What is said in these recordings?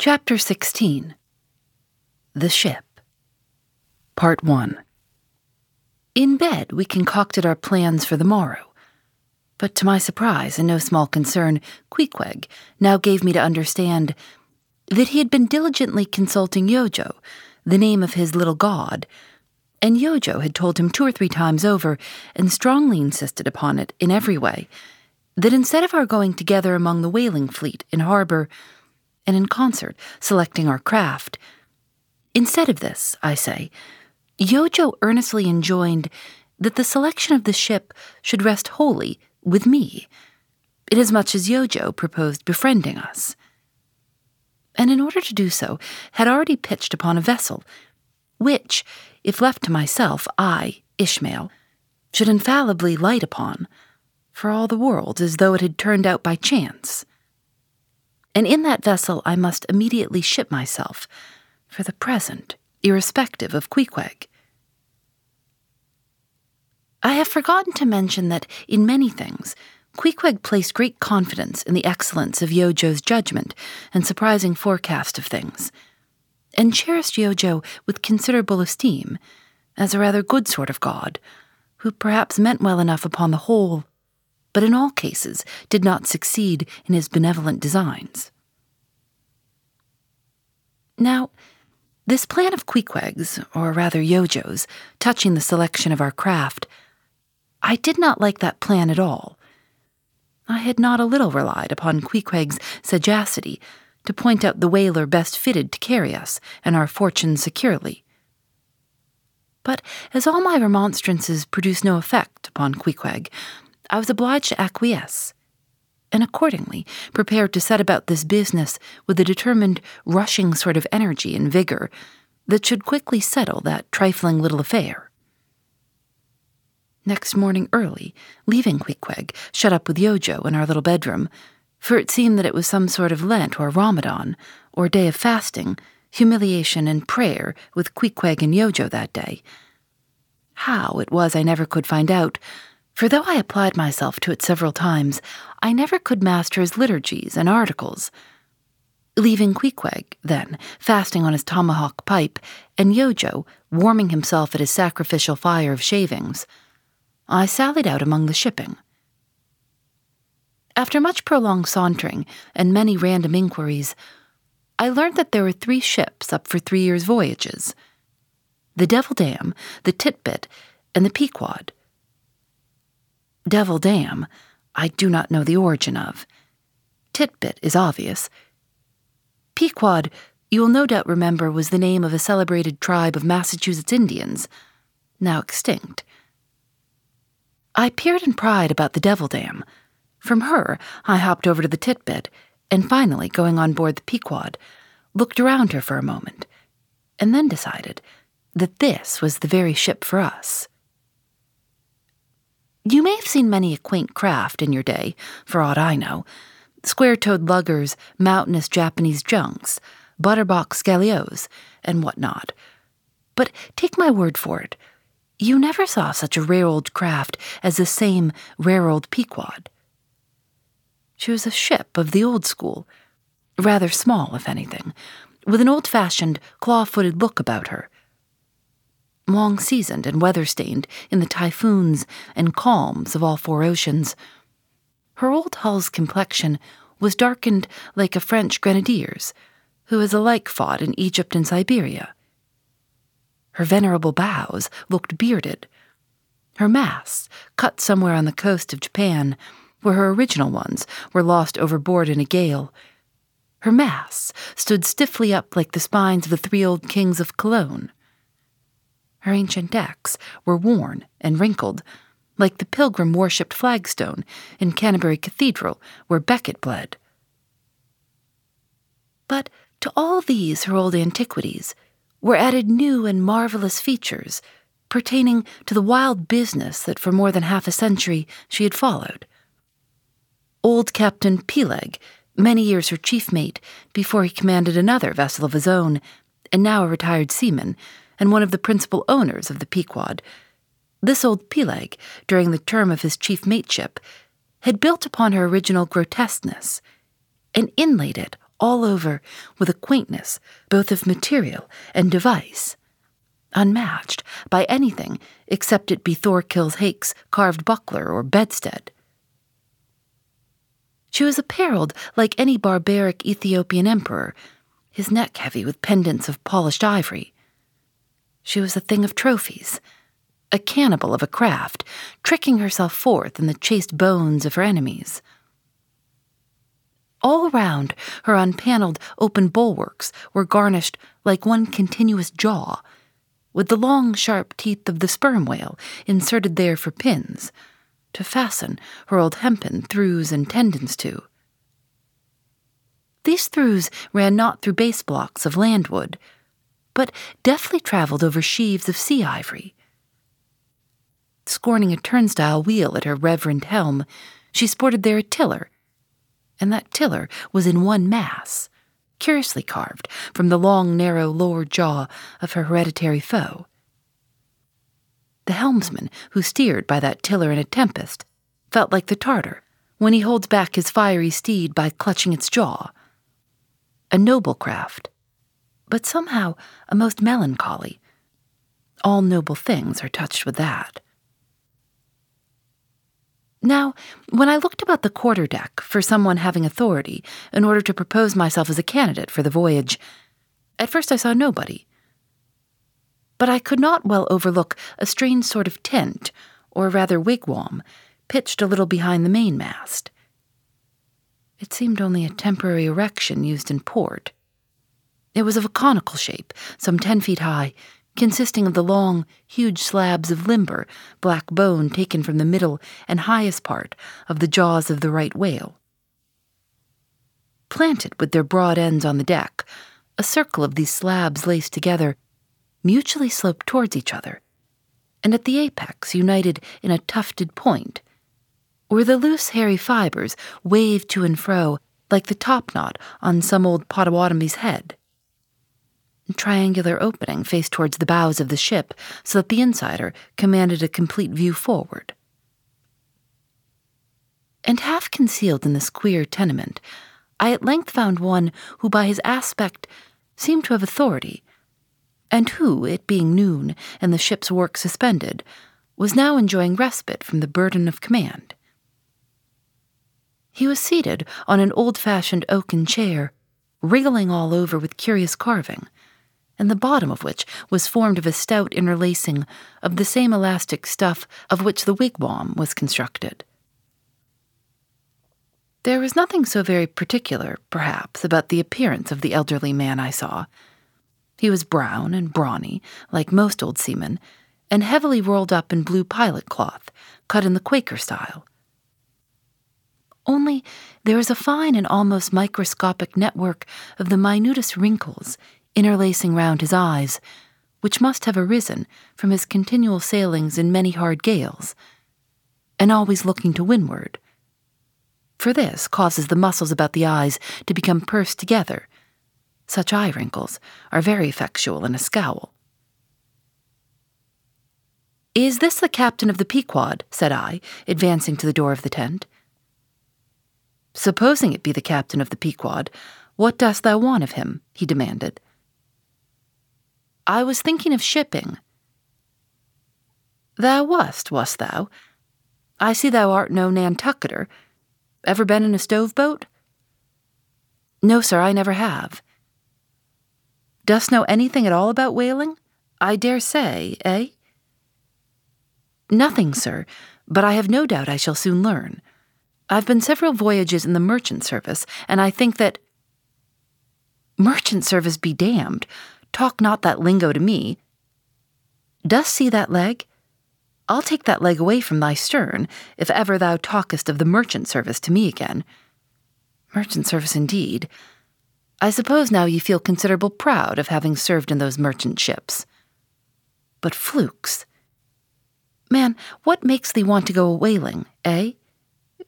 Chapter 16 The Ship Part 1 In bed, we concocted our plans for the morrow. But to my surprise and no small concern, Queequeg now gave me to understand that he had been diligently consulting Yojo, the name of his little god, and Yojo had told him two or three times over, and strongly insisted upon it in every way, that instead of our going together among the whaling fleet in harbor, and in concert selecting our craft, instead of this, I say, Yojo earnestly enjoined that the selection of the ship should rest wholly with me, inasmuch as Yojo proposed befriending us. And in order to do so, had already pitched upon a vessel, which, if left to myself, I, Ishmael, should infallibly light upon, for all the world as though it had turned out by chance. And in that vessel I must immediately ship myself, for the present, irrespective of Queequeg. I have forgotten to mention that, in many things, Queequeg placed great confidence in the excellence of Yojo's judgment and surprising forecast of things, and cherished Yojo with considerable esteem, as a rather good sort of god, who perhaps meant well enough upon the whole, but in all cases did not succeed in his benevolent designs. Now, this plan of Queequeg's, or rather Yojo's, touching the selection of our craft, I did not like that plan at all. I had not a little relied upon Queequeg's sagacity to point out the whaler best fitted to carry us and our fortune securely. But as all my remonstrances produced no effect upon Queequeg, I was obliged to acquiesce, and accordingly prepared to set about this business with a determined, rushing sort of energy and vigor that should quickly settle that trifling little affair. Next morning early, leaving Queequeg, shut up with Yojo in our little bedroom, for it seemed that it was some sort of Lent or Ramadan, or day of fasting, humiliation, and prayer with Queequeg and Yojo that day. How it was I never could find out, for though I applied myself to it several times, I never could master his liturgies and articles. Leaving Queequeg, then, fasting on his tomahawk pipe, and Yojo warming himself at his sacrificial fire of shavings, I sallied out among the shipping. After much prolonged sauntering and many random inquiries, I learned that there were three ships up for three years' voyages the Devil Dam, the Titbit, and the Pequod. Devil Dam, I do not know the origin of. Titbit is obvious. Pequod, you will no doubt remember, was the name of a celebrated tribe of Massachusetts Indians, now extinct. I peered in pride about the Devil Dam. From her, I hopped over to the Titbit, and finally, going on board the Pequod, looked around her for a moment, and then decided that this was the very ship for us. You may have seen many a quaint craft in your day, for aught I know square toed luggers, mountainous Japanese junks, butterbox galliots, and what not. But take my word for it, you never saw such a rare old craft as the same rare old Pequod. She was a ship of the old school, rather small, if anything, with an old fashioned, claw footed look about her. Long seasoned and weather stained in the typhoons and calms of all four oceans, her old hull's complexion was darkened like a French grenadier's, who has alike fought in Egypt and Siberia. Her venerable bows looked bearded. Her masts, cut somewhere on the coast of Japan, where her original ones were lost overboard in a gale, her masts stood stiffly up like the spines of the three old kings of Cologne. Her ancient decks were worn and wrinkled, like the pilgrim worshipped flagstone in Canterbury Cathedral where Becket bled. But to all these her old antiquities, were added new and marvelous features pertaining to the wild business that for more than half a century she had followed. Old Captain Peleg, many years her chief mate before he commanded another vessel of his own, and now a retired seaman, and one of the principal owners of the Pequod, this old Peleg, during the term of his chief mateship, had built upon her original grotesqueness and inlaid it all over with a quaintness both of material and device, unmatched by anything except it be Thorkill's Hake's carved buckler or bedstead. She was apparelled like any barbaric Ethiopian emperor, his neck heavy with pendants of polished ivory. She was a thing of trophies, a cannibal of a craft, tricking herself forth in the chaste bones of her enemies. All round her unpanelled open bulwarks were garnished like one continuous jaw, with the long sharp teeth of the sperm whale inserted there for pins, to fasten her old hempen through and tendons to. These throughs ran not through base blocks of landwood, but deftly travelled over sheaves of sea ivory. Scorning a turnstile wheel at her reverend helm, she sported there a tiller, and that tiller was in one mass, curiously carved from the long, narrow lower jaw of her hereditary foe. The helmsman who steered by that tiller in a tempest felt like the Tartar when he holds back his fiery steed by clutching its jaw. A noble craft, but somehow a most melancholy. All noble things are touched with that. Now, when I looked about the quarter deck for someone having authority in order to propose myself as a candidate for the voyage, at first I saw nobody. But I could not well overlook a strange sort of tent, or rather wigwam, pitched a little behind the mainmast. It seemed only a temporary erection used in port. It was of a conical shape, some ten feet high, consisting of the long, huge slabs of limber, black bone taken from the middle and highest part of the jaws of the right whale. Planted with their broad ends on the deck, a circle of these slabs laced together mutually sloped towards each other, and at the apex united in a tufted point, where the loose hairy fibers waved to and fro like the topknot on some old Potawatomi's head triangular opening faced towards the bows of the ship so that the insider commanded a complete view forward. And half concealed in this queer tenement, I at length found one who by his aspect seemed to have authority, and who, it being noon and the ship's work suspended, was now enjoying respite from the burden of command. He was seated on an old fashioned oaken chair, wriggling all over with curious carving and the bottom of which was formed of a stout interlacing of the same elastic stuff of which the wigwam was constructed. There was nothing so very particular, perhaps, about the appearance of the elderly man I saw. He was brown and brawny, like most old seamen, and heavily rolled up in blue pilot cloth, cut in the Quaker style. Only there was a fine and almost microscopic network of the minutest wrinkles interlacing round his eyes, which must have arisen from his continual sailings in many hard gales, and always looking to windward. For this causes the muscles about the eyes to become pursed together. Such eye wrinkles are very effectual in a scowl. Is this the captain of the Pequod? said I, advancing to the door of the tent. Supposing it be the captain of the Pequod, what dost thou want of him? he demanded. I was thinking of shipping. Thou wast, wast thou? I see thou art no Nantucketer. Ever been in a stove boat? No, sir, I never have. Dost know anything at all about whaling? I dare say, eh? Nothing, sir, but I have no doubt I shall soon learn. I've been several voyages in the merchant service, and I think that. Merchant service be damned. Talk not that lingo to me. Dost see that leg? I'll take that leg away from thy stern, if ever thou talkest of the merchant service to me again. Merchant service indeed. I suppose now you feel considerable proud of having served in those merchant ships. But flukes. Man, what makes thee want to go a whaling, eh?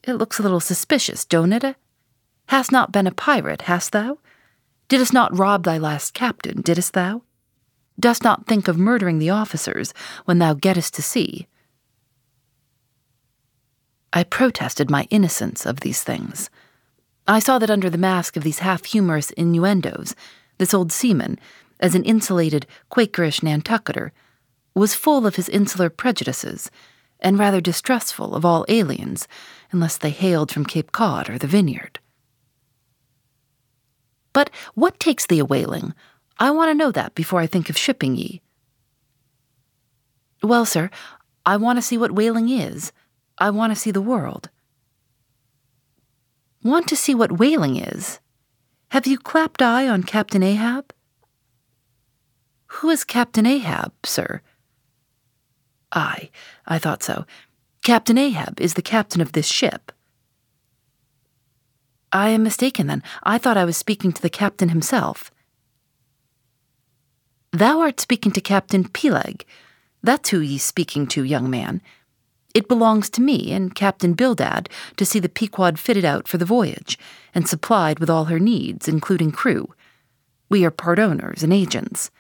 It looks a little suspicious, don't it? Hast not been a pirate, hast thou? Didst not rob thy last captain, didst thou? Dost not think of murdering the officers when thou gettest to sea? I protested my innocence of these things. I saw that under the mask of these half humorous innuendos, this old seaman, as an insulated, Quakerish Nantucketer, was full of his insular prejudices, and rather distrustful of all aliens, unless they hailed from Cape Cod or the Vineyard. But what takes thee a whaling? I want to know that before I think of shipping ye. Well, sir, I want to see what whaling is. I want to see the world. Want to see what whaling is? Have you clapped eye on Captain Ahab? Who is Captain Ahab, sir? Aye, I thought so. Captain Ahab is the captain of this ship. I am mistaken, then. I thought I was speaking to the captain himself. Thou art speaking to Captain Peleg. That's who ye's speaking to, young man. It belongs to me and Captain Bildad to see the Pequod fitted out for the voyage, and supplied with all her needs, including crew. We are part owners and agents.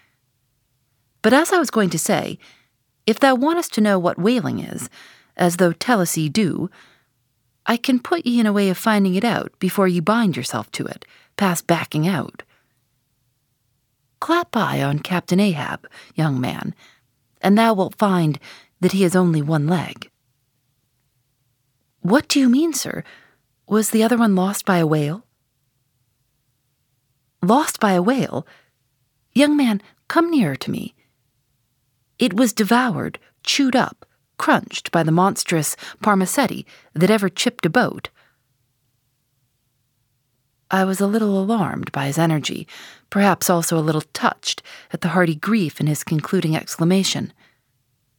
But as I was going to say, if thou wantest to know what whaling is, as thou tellest ye do, I can put ye in a way of finding it out before ye bind yourself to it, past backing out. Clap eye on Captain Ahab, young man, and thou wilt find that he has only one leg. What do you mean, sir? Was the other one lost by a whale? Lost by a whale? Young man, come nearer to me. It was devoured, chewed up, crunched by the monstrous Parmacetty that ever chipped a boat. I was a little alarmed by his energy, perhaps also a little touched at the hearty grief in his concluding exclamation,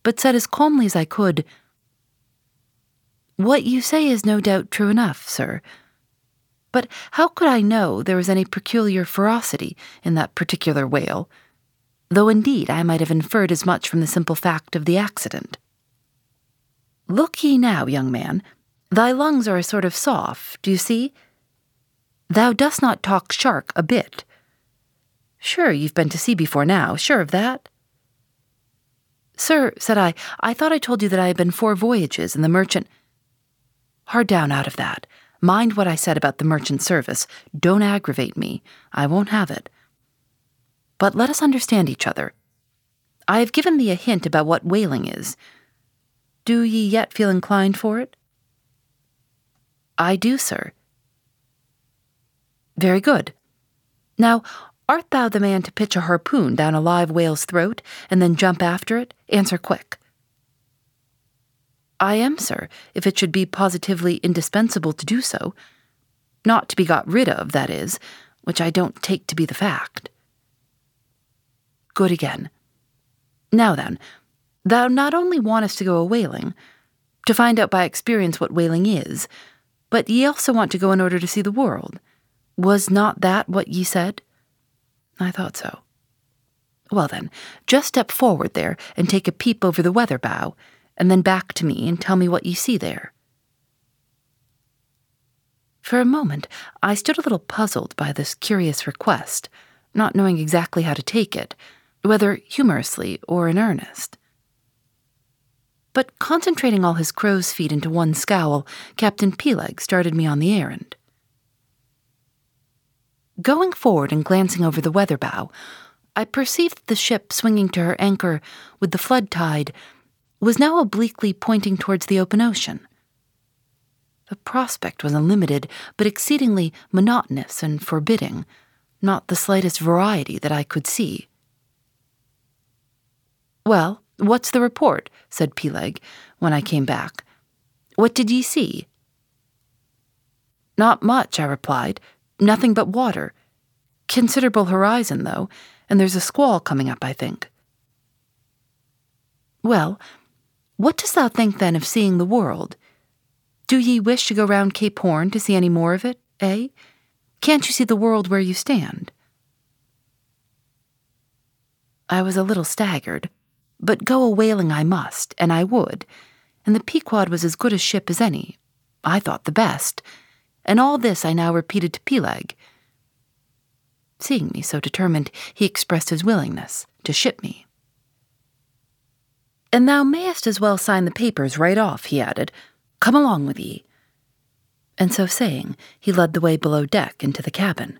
but said as calmly as I could, What you say is no doubt true enough, sir. But how could I know there was any peculiar ferocity in that particular whale? Though indeed I might have inferred as much from the simple fact of the accident. Look ye now, young man, thy lungs are a sort of soft, do you see? Thou dost not talk shark a bit. Sure, you've been to sea before now, sure of that? Sir, said I, I thought I told you that I had been four voyages in the merchant. Hard down out of that. Mind what I said about the merchant service. Don't aggravate me. I won't have it. But let us understand each other. I have given thee a hint about what whaling is. Do ye yet feel inclined for it? I do, sir. Very good. Now, art thou the man to pitch a harpoon down a live whale's throat and then jump after it? Answer quick. I am, sir, if it should be positively indispensable to do so. Not to be got rid of, that is, which I don't take to be the fact. Good again. Now then, Thou not only wantest to go a whaling, to find out by experience what whaling is, but ye also want to go in order to see the world. Was not that what ye said? I thought so. Well, then, just step forward there and take a peep over the weather bow, and then back to me and tell me what ye see there. For a moment, I stood a little puzzled by this curious request, not knowing exactly how to take it, whether humorously or in earnest. But concentrating all his crow's feet into one scowl, Captain Peleg started me on the errand. Going forward and glancing over the weather bow, I perceived that the ship swinging to her anchor with the flood tide was now obliquely pointing towards the open ocean. The prospect was unlimited, but exceedingly monotonous and forbidding, not the slightest variety that I could see. Well, What's the report? said Peleg, when I came back. What did ye see? Not much, I replied. Nothing but water. Considerable horizon, though, and there's a squall coming up, I think. Well, what dost thou think then of seeing the world? Do ye wish to go round Cape Horn to see any more of it, eh? Can't you see the world where you stand? I was a little staggered. But go a whaling I must, and I would, and the Pequod was as good a ship as any. I thought the best, and all this I now repeated to Peleg. Seeing me so determined, he expressed his willingness to ship me. And thou mayest as well sign the papers right off, he added. Come along with ye. And so saying, he led the way below deck into the cabin.